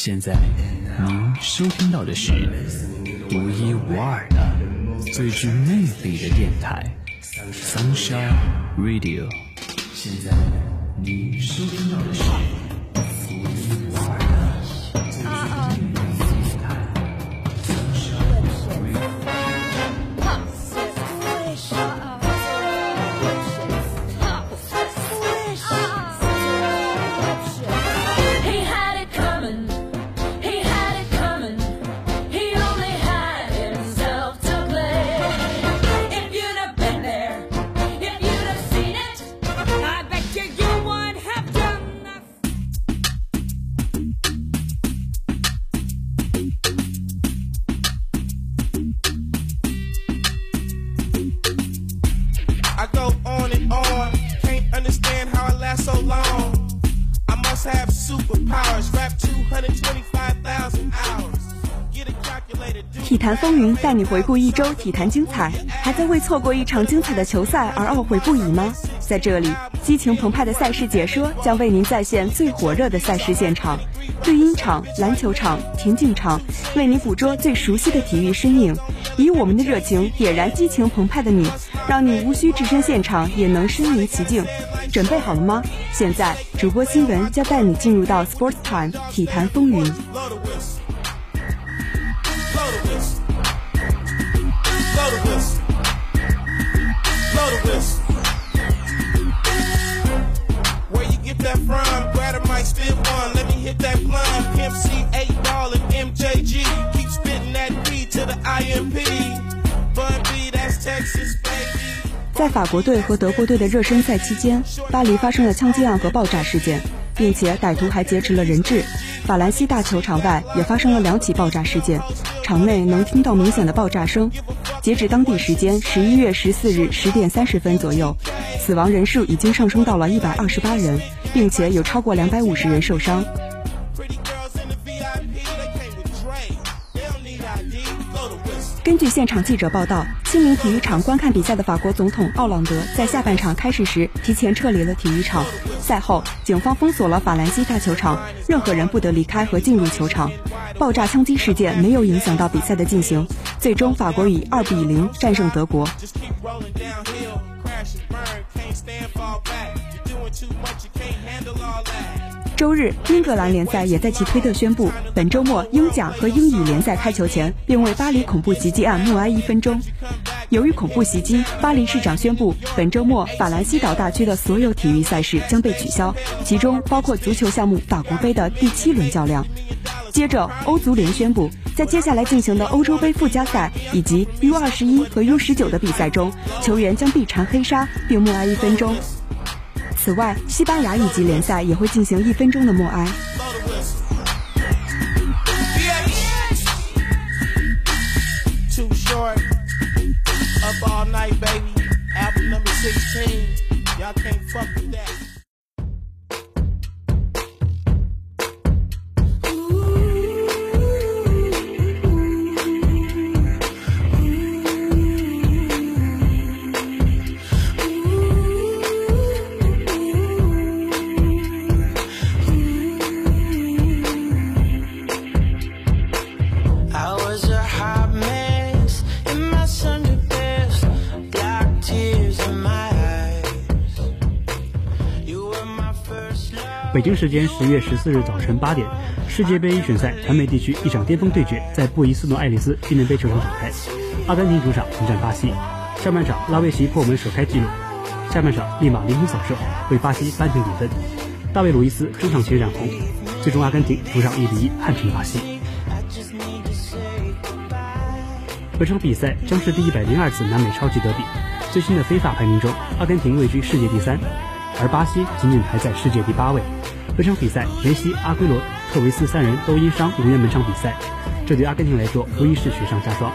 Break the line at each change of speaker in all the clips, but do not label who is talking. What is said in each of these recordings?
现在您收听到的是独一无二的、最具魅力的电台《Sunshine Radio》。现在您收听到的是
understand how I last so long. I must have superpowers, rap 225,000 hours.
体坛风云带你回顾一周体坛精彩，还在为错过一场精彩的球赛而懊悔不已吗？在这里，激情澎湃的赛事解说将为您再现最火热的赛事现场，对音场、篮球场、田径场，为您捕捉最熟悉的体育身影，以我们的热情点燃激情澎湃的你，让你无需置身现场也能身临其境。准备好了吗？现在主播新闻将带你进入到 Sports Time 体坛风云。
That from? Glad might spit one. Let me hit that blunt. Pimp C, 8 ball, and MJG. Keep spitting that D to the IMP. Bun B, that's Texas.
在法国队和德国队的热身赛期间，巴黎发生了枪击案和爆炸事件，并且歹徒还劫持了人质。法兰西大球场外也发生了两起爆炸事件，场内能听到明显的爆炸声。截止当地时间十一月十四日十点三十分左右，死亡人数已经上升到了一百二十八人，并且有超过两百五十人受伤。根据现场记者报道，清明体育场观看比赛的法国总统奥朗德在下半场开始时提前撤离了体育场。赛后，警方封锁了法兰西大球场，任何人不得离开和进入球场。爆炸枪击事件没有影响到比赛的进行，最终法国以二比零战胜德国。周日，英格兰联赛也在其推特宣布，本周末英甲和英乙联赛开球前，并为巴黎恐怖袭击案默哀一分钟。由于恐怖袭击，巴黎市长宣布，本周末法兰西岛大区的所有体育赛事将被取消，其中包括足球项目法国杯的第七轮较量。接着，欧足联宣布，在接下来进行的欧洲杯附加赛以及 U 二十一和 U 十九的比赛中，球员将必缠黑纱并默哀一分钟。此外，西班牙乙级联赛也会进行一分钟的默哀。
yeahyes too short. Up all night, baby. Album number 16. Y'all can't fuck with that.
北京时间十月十四日早晨八点，世界杯预选赛全美地区一场巅峰对决在布宜斯诺艾利斯纪念碑球场展开。阿根廷主场迎战巴西，上半场拉维奇破门首开纪录，下半场立马凌空扫射为巴西扳平比分。大卫·鲁伊斯中场前染红，最终阿根廷主场一比一憾平巴西。本场比赛将是第一百零二次南美超级德比。最新的非法排名中，阿根廷位居世界第三，而巴西仅仅排在世界第八位。本场比赛，梅西、阿圭罗、特维斯三人都因伤无缘本场比赛，这对阿根廷来说无疑是雪上加霜。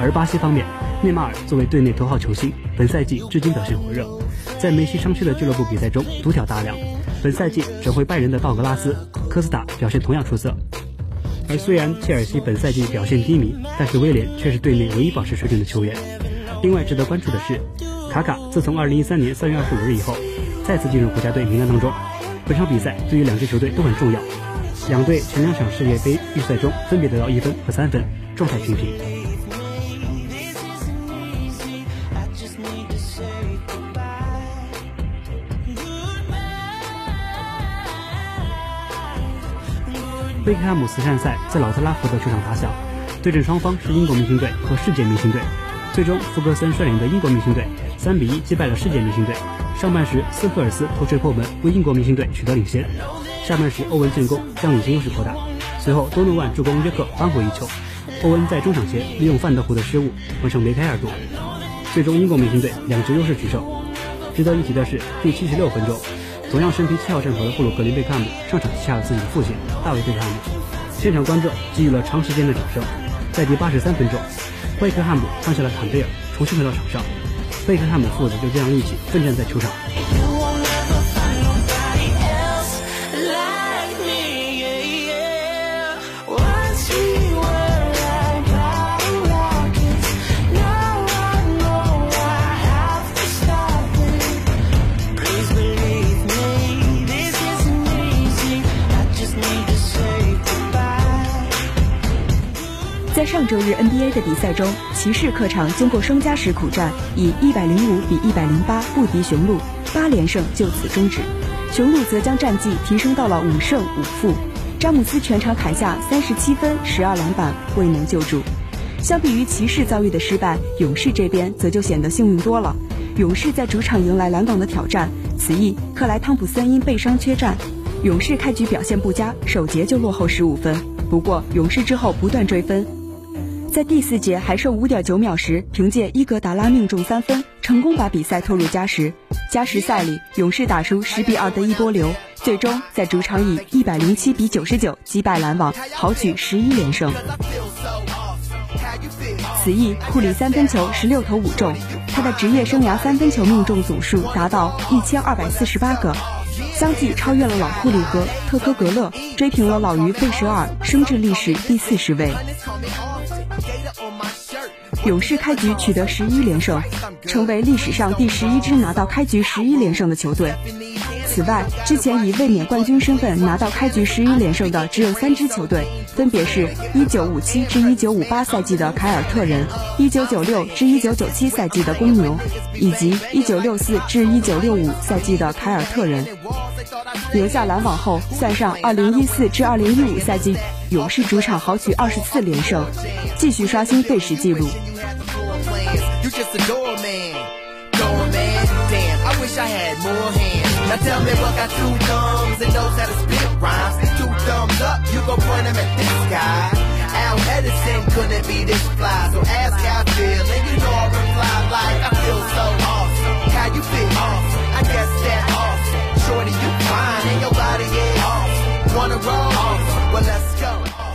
而巴西方面，内马尔作为队内头号球星，本赛季至今表现火热，在梅西伤缺的俱乐部比赛中独挑大梁。本赛季转会拜仁的道格拉斯、科斯塔表现同样出色。而虽然切尔西本赛季表现低迷，但是威廉却是队内唯一保持水准的球员。另外值得关注的是，卡卡自从2013年3月25日以后，再次进入国家队名单当中。本场比赛对于两支球队都很重要。两队前两场世界杯预赛中分别得到一分和三分，状态平平。贝克汉姆慈善赛在老特拉福德球场打响，对阵双方是英国明星队和世界明星队。最终，福格森率领的英国明星队三比一击败了世界明星队。上半时，斯科尔斯头槌破门，为英国明星队取得领先。下半时，欧文建功，将领先优势扩大。随后，多诺万助攻约克扳回一球。欧文在中场前利用范德胡的失误完成梅开二度。最终，英国明星队两球优势取胜。值得一提的是，第七十六分钟。同样身披七号战袍的布鲁克林贝克汉姆上场旗下了自己的父亲大卫贝克汉姆，现场观众给予了长时间的掌声。在第八十三分钟，贝克汉姆放下了坎贝尔，重新回到场上，贝克汉姆父子就这样一起奋战在球场。
在上周日 NBA 的比赛中，骑士客场经过双加时苦战，以一百零五比一百零八不敌雄鹿，八连胜就此终止。雄鹿则将战绩提升到了五胜五负。詹姆斯全场砍下三十七分、十二篮板，未能救助。相比于骑士遭遇的失败，勇士这边则就显得幸运多了。勇士在主场迎来篮网的挑战，此役克莱汤普森因背伤缺战。勇士开局表现不佳，首节就落后十五分。不过勇士之后不断追分。在第四节还剩五点九秒时，凭借伊格达拉命中三分，成功把比赛拖入加时。加时赛里，勇士打出十比二的一波流，最终在主场以一百零七比九十九击败篮网，豪取十一连胜。此役，库里三分球十六投五中，他的职业生涯三分球命中总数达到一千二百四十八个，相继超越了老库里和特科格勒，追平了老于费舍尔，升至历史第四十位。勇士开局取得十一连胜，成为历史上第十一支拿到开局十一连胜的球队。此外，之前以卫冕冠军身份拿到开局十一连胜的只有三支球队，分别是1957至1958赛季的凯尔特人，1996至1997赛季的公牛，以及1964至1965赛季的凯尔特人。留下篮网后，算上2014至2015赛季，勇士主场豪取二十四连胜，继续刷新队史纪录。
A doorman. Doorman, damn, I wish I had more hands. Now tell me what got two thumbs and knows how to spit rhymes. Two thumbs up, you gon' point them at this guy. Al Edison couldn't be this fly, so ask how I feel, and you know I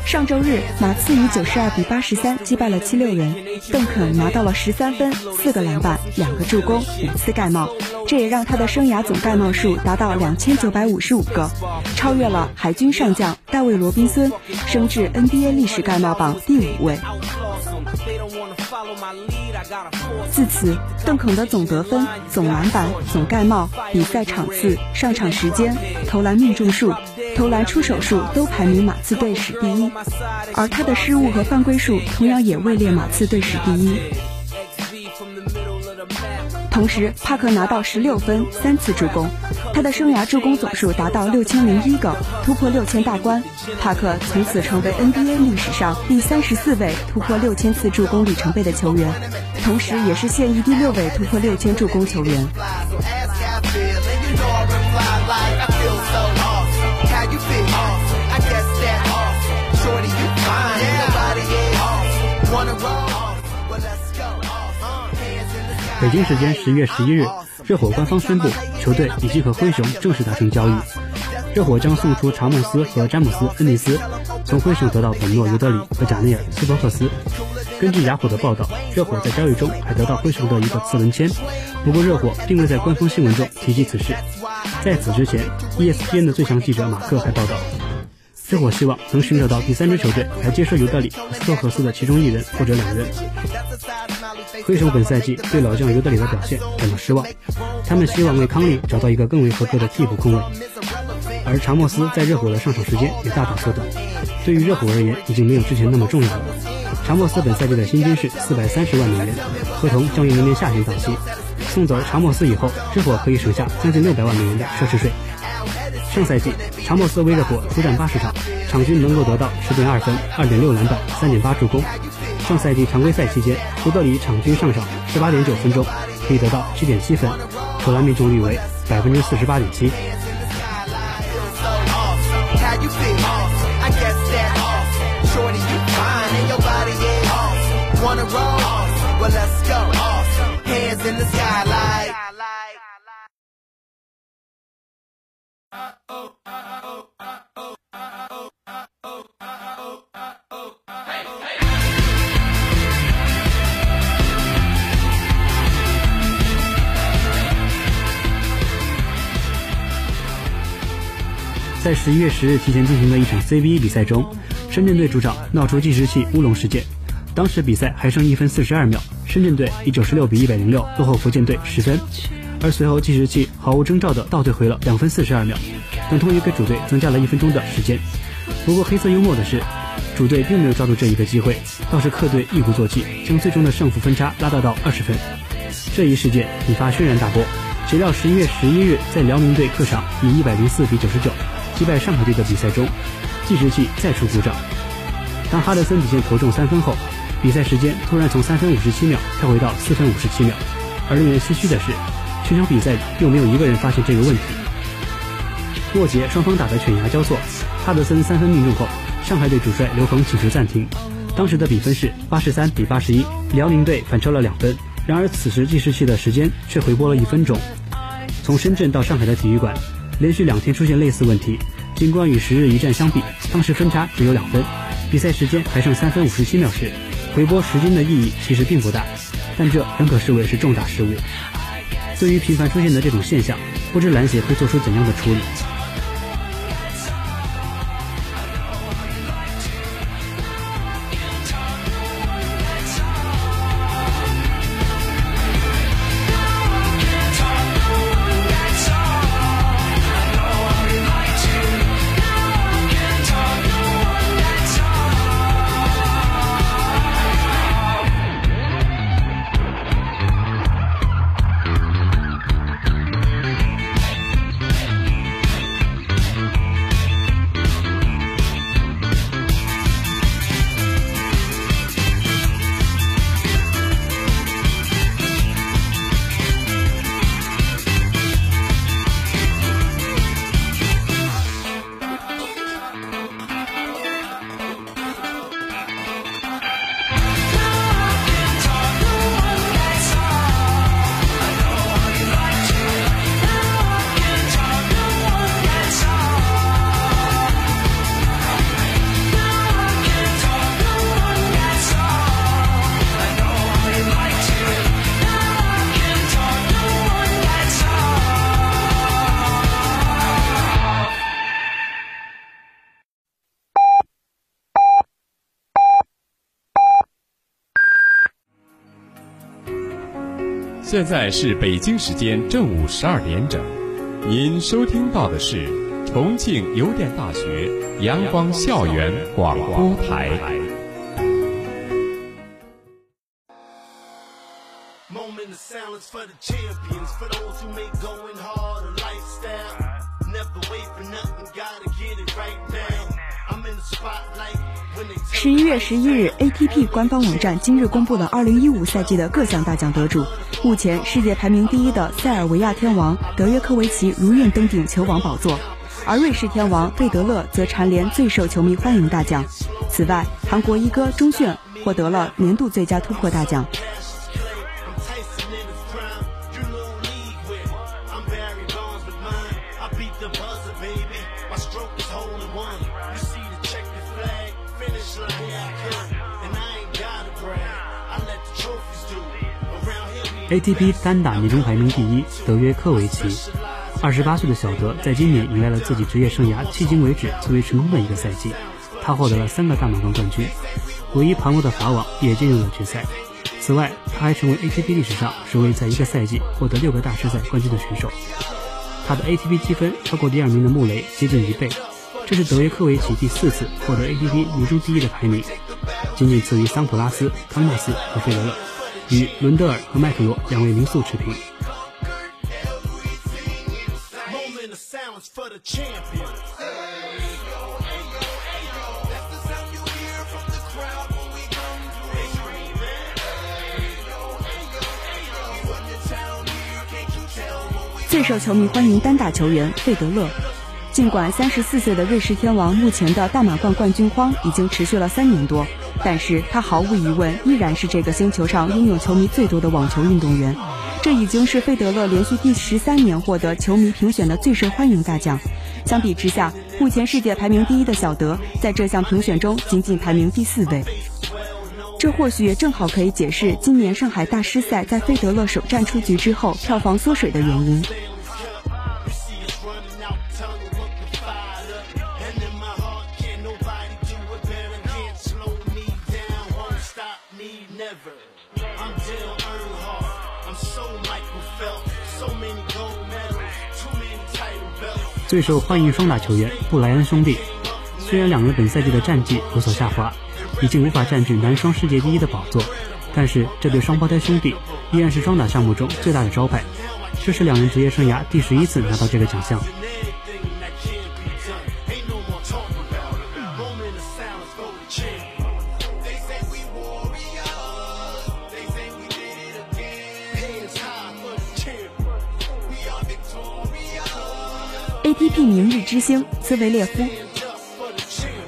上周日，马刺以九十二比八十三击败了七六人，邓肯拿到了十三分、四个篮板、两个助攻、五次盖帽，这也让他的生涯总盖帽数达到两千九百五十五个，超越了海军上将戴维·罗宾森，升至 NBA 历史盖帽榜第五位。自此，邓肯的总得分、总篮板、总盖帽、比赛场次、上场时间、投篮命中数、投篮出手数都排名马刺队史第一，而他的失误和犯规数同样也位列马刺队史第一。同时，帕克拿到十六分、三次助攻，他的生涯助攻总数达到六千零一个，突破六千大关。帕克从此成为 NBA 历史上第三十四位突破六千次助攻里程碑的球员，同时也是现役第六位突破六千助攻球员。
北京时间十月十一日，热火官方宣布，球队已经和灰熊正式达成交易。热火将送出查姆斯和詹姆斯·恩尼斯，从灰熊得到本诺·尤德里和贾内尔·斯托克斯，根据雅虎的报道，热火在交易中还得到灰熊的一个次轮签，不过热火并未在官方新闻中提及此事。在此之前，ESPN 的最强记者马克还报道，热火希望能寻找到第三支球队来接收尤德里和斯托克斯的其中一人或者两人。灰熊本赛季对老将尤德里的表现感到失望，他们希望为康利找到一个更为合格的替补控卫。而查莫斯在热火的上场时间也大大缩短。对于热火而言，已经没有之前那么重要了。查莫斯本赛季的薪金是四百三十万美元，合同将于明年夏天到期。送走查莫斯以后，热火可以省下将近六百万美元的奢侈税。上赛季，查莫斯为热火出战八十场，场均能够得到十点二分、二点六篮板、三点八助攻。上赛季常规赛期间，胡德里场均上场十八点九分钟，可以得到七点七分，投篮命中率为百分之四十八点七。
Wanna roll? Well, let's go. Hands in the sky like.
在十一月十日提前进行的一场 CBA 比赛中，深圳队主场闹出计时器乌龙事件。当时比赛还剩一分四十二秒，深圳队以九十六比一百零六落后福建队十分，而随后计时器毫无征兆地倒退回了两分四十二秒，等同于给主队增加了一分钟的时间。不过黑色幽默的是，主队并没有抓住这一个机会，倒是客队一鼓作气，将最终的胜负分差拉大到二十分。这一事件引发轩然大波。谁料十一月十一日，在辽宁队客场以一百零四比九十九击败上海队的比赛中，计时器再出故障。当哈德森底线投中三分后，比赛时间突然从三分五十七秒跳回到四分五十七秒。而令人唏嘘的是，全场比赛并没有一个人发现这个问题。末节双方打得犬牙交错，哈德森三分命中后，上海队主帅刘鹏请求暂停。当时的比分是八十三比八十一，辽宁队反超了两分。然而此时计时器的时间却回拨了一分钟。从深圳到上海的体育馆，连续两天出现类似问题。尽管与十日一战相比，当时分差只有两分，比赛时间还剩三分五十七秒时，回拨时间的意义其实并不大，但这仍可视为是重大失误。对于频繁出现的这种现象，不知篮协会做出怎样的处理？
现在是北京时间正午十二点整您收听到的是重庆邮电大学阳光校园广播台。
十一月十一日 atp 官方网站今日公布了二零一五赛季的各项大奖得主。目前世界排名第一的塞尔维亚天王德约科维奇如愿登顶球王宝座，而瑞士天王费德勒则蝉联最受球迷欢迎大奖。此外，韩国一哥钟铉获得了年度最佳突破大奖。
ATP 单打年终排名第一，德约科维奇。二十八岁的小德在今年迎来了自己职业生涯迄今为止最为成功的一个赛季，他获得了三个大满贯冠军，唯一旁落的法网也进入了决赛。此外，他还成为 ATP 历史上首位在一个赛季获得六个大师赛冠军的选手。他的 ATP 积分超过第二名的穆雷接近一倍，这是德约科维奇第四次获得 ATP 年终第一的排名，仅仅次于桑普拉斯、康纳斯和费德勒，与伦德尔和麦克罗两位名宿持平。
“最受球迷欢迎单打球员费德勒”。尽管三十四岁的瑞士天王目前的大满贯冠军荒已经持续了三年多，但是他毫无疑问依然是这个星球上拥有球迷最多的网球运动员。这已经是费德勒连续第十三年获得球迷评选的最受欢迎大奖。相比之下，目前世界排名第一的小德在这项评选中仅仅排名第四位。这或许也正好可以解释今年上海大师赛在费德勒首战出局之后票房缩水的原因。
最受欢迎双打球员布莱恩兄弟，虽然两人本赛季的战绩有所下滑，已经无法占据男双世界第一的宝座，但是这对双胞胎兄弟依然是双打项目中最大的招牌。这是两人职业生涯第十一次拿到这个奖项。
明日之星茨维列夫。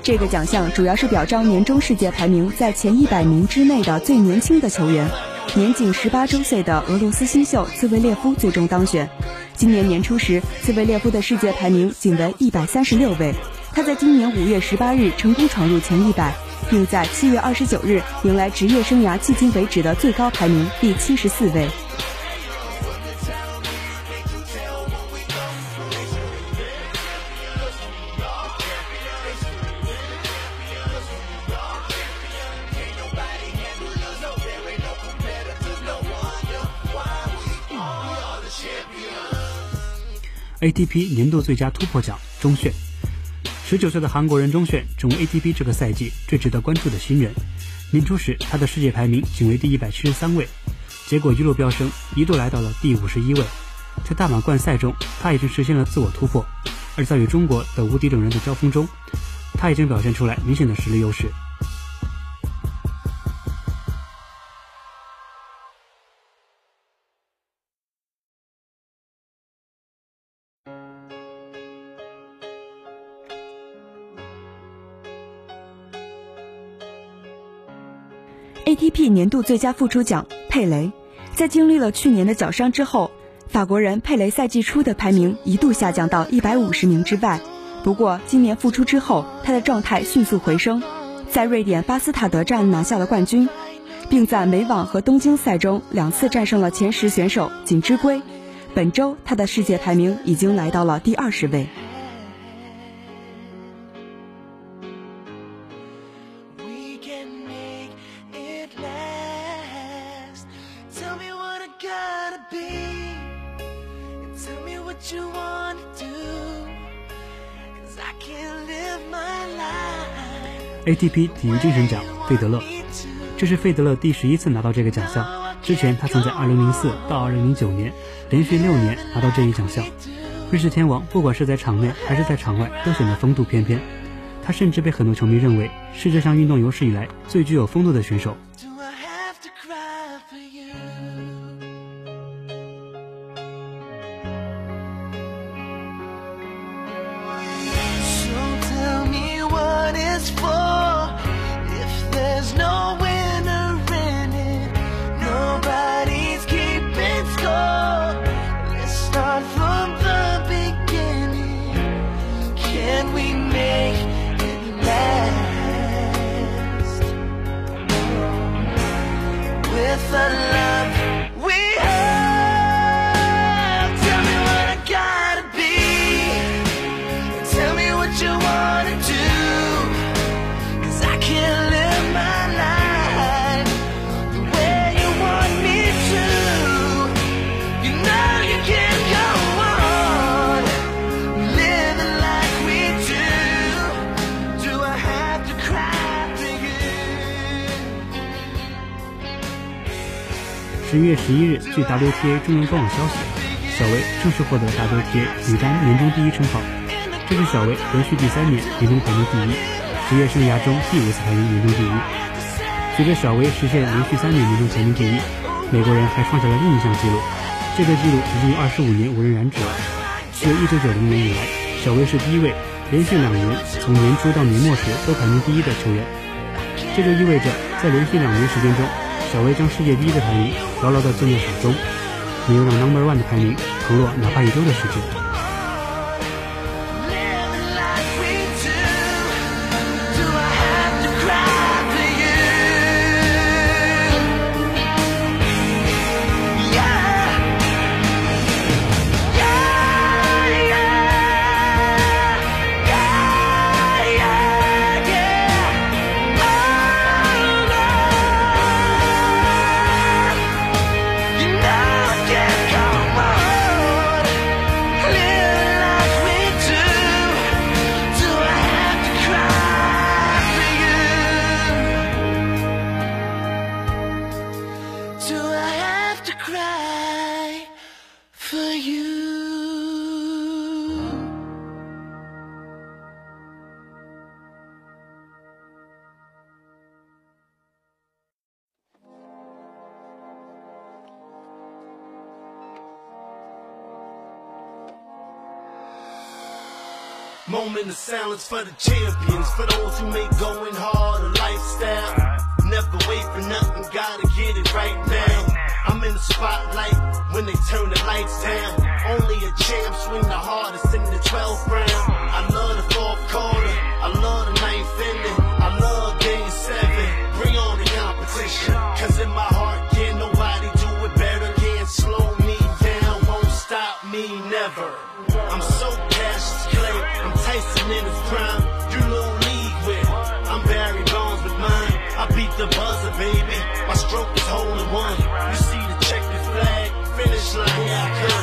这个奖项主要是表彰年终世界排名在前一百名之内的最年轻的球员。年仅十八周岁的俄罗斯新秀茨维列夫最终当选。今年年初时，茨维列夫的世界排名仅为一百三十六位。他在今年五月十八日成功闯入前一百，并在七月二十九日迎来职业生涯迄今为止的最高排名第七十四位。
ATP 年度最佳突破奖钟铉，十九岁的韩国人钟铉成为 ATP 这个赛季最值得关注的新人。年初时，他的世界排名仅为第一百七十三位，结果一路飙升，一度来到了第五十一位。在大满贯赛中，他已经实现了自我突破；而在与中国的无敌等人的交锋中，他已经表现出来明显的实力优势。
P 年度最佳复出奖佩雷，在经历了去年的脚伤之后，法国人佩雷赛季初的排名一度下降到一百五十名之外。不过今年复出之后，他的状态迅速回升，在瑞典巴斯塔德站拿下了冠军，并在美网和东京赛中两次战胜了前十选手锦织圭。本周他的世界排名已经来到了第二十位。
ATP 体育精神奖费德勒，这是费德勒第十一次拿到这个奖项。之前他曾在2004到2009年连续六年拿到这一奖项。瑞士天王不管是在场内还是在场外都显得风度翩翩。他甚至被很多球迷认为是这项运动有史以来最具有风度的选手。
Do I have to cry for
十一月十一日，据 WTA 中文官网消息，小维正式获得 WTA 女单年终第一称号，这是小维连续第三年年终排名第一，职业生涯中第五次排名年终第一。随着小维实现连续三年年终排名第一，美国人还创下了另一项纪录，这个纪录已经有二十五年无人染指了。自一九九零年以来，小维是第一位连续两年从年初到年末时都排名第一的球员。这就意味着，在连续两年时间中，小威将世界第一的排名牢牢地攥在手中，没有让 Number One 的排名腾落哪怕一周的时间。
Moment of silence for the champions, for those who make going hard a lifestyle. Never wait for nothing, gotta get it right now. I'm in the spotlight when they turn the lights down. Only a champ swing the hardest in the 12th round. I love the fourth quarter, I love the ninth inning, I love game seven. Bring on the competition, cause in my the buzzer, baby. My stroke is holding one. You see the checkered flag, finish line, I.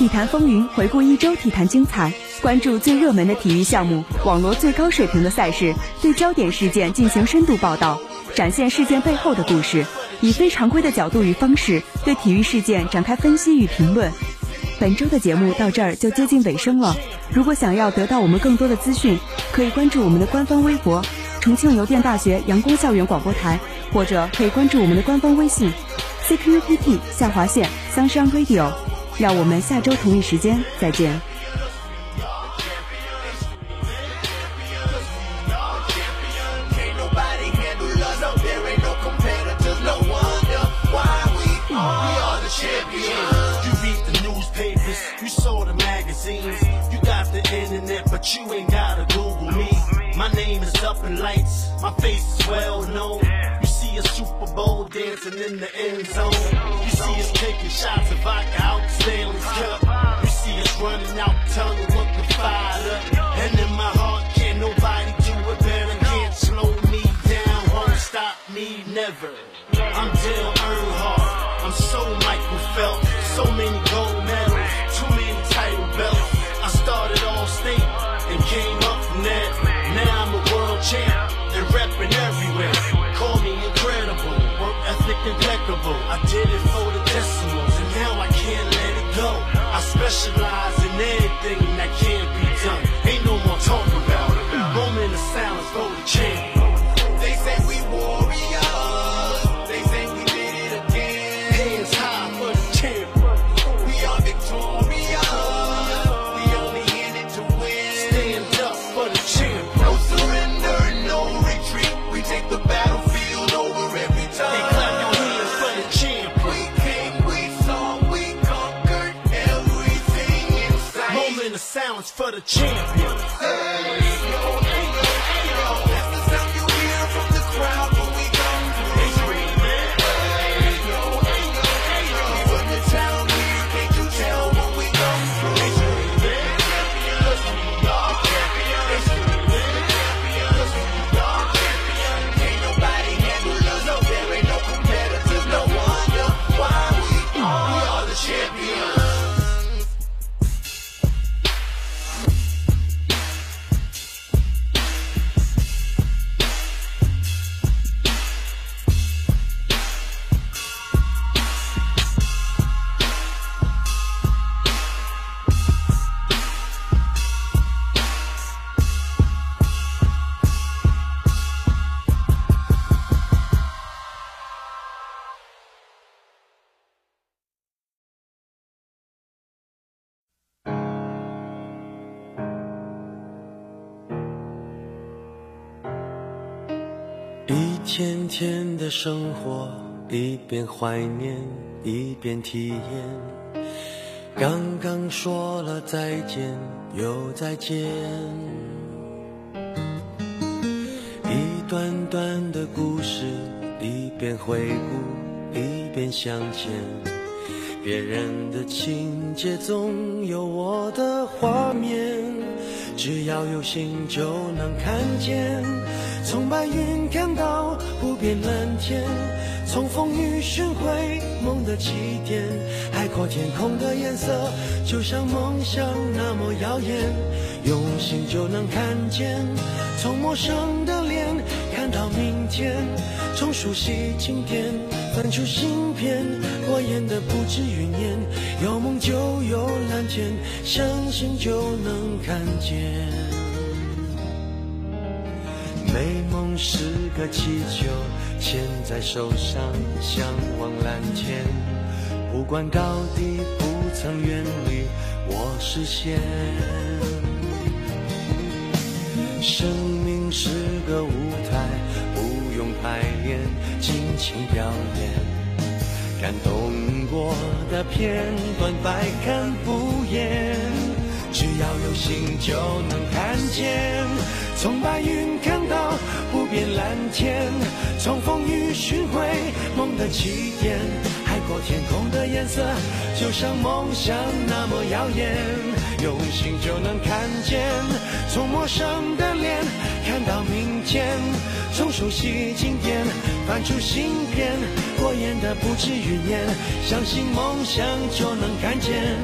体坛风云，回顾一周体坛精彩，关注最热门的体育项目，网罗最高水平的赛事，对焦点事件进行深度报道，展现事件背后的故事，以非常规的角度与方式对体育事件展开分析与评论。本周的节目到这儿就接近尾声了。如果想要得到我们更多的资讯，可以关注我们的官方微博“重庆邮电大学阳光校园广播台”，或者可以关注我们的官方微信 “cqpt 下划线 Sunshine Radio”。让我们下周同一时间再见。
Lights, my face is well known. You see a Super Bowl dancing in the end zone. You see us taking shots of vodka out Stanley's cup. You see us running out the tunnel looking fired up. And in my heart, can't nobody do it better. Can't slow me down, won't stop me, never. I'm Dale Earnhardt. I'm so Michael Phelps. So many I did it for the decimals and now I can't let it go. I specialize in anything that can't for the champion.
天的生活，一边怀念，一边体验。刚刚说了再见，又再见。一段段的故事，一边回顾，一边向前。别人的情节总有我的画面，只要有心就能看见。从白云看到不变蓝天，从风雨寻回梦的起点。海阔天空的颜色，就像梦想那么耀眼。用心就能看见，从陌生的脸看到明天，从熟悉经典翻出新篇。过眼的不止云烟，有梦就有蓝天，相信就能看见。美梦是个气球，牵在手上，向往蓝天。不管高低，不曾远离我视线。生命是个舞台，不用排练，尽情表演。感动过的片段，百看不厌。只要有心就能看见，从白云看到不变蓝天，从风雨寻回梦的起点。海阔天空的颜色，就像梦想那么耀眼。用心就能看见，从陌生的脸到明天，从熟悉经典翻出新篇。过眼的不止云烟，相信梦想就能看见。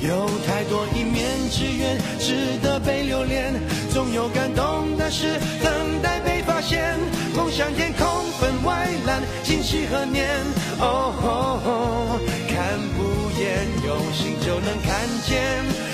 有太多一面之缘，值得被留恋。总有感动的事等待被发现。梦想天空分外蓝，今夕何年？哦，看不厌，用心就能看见。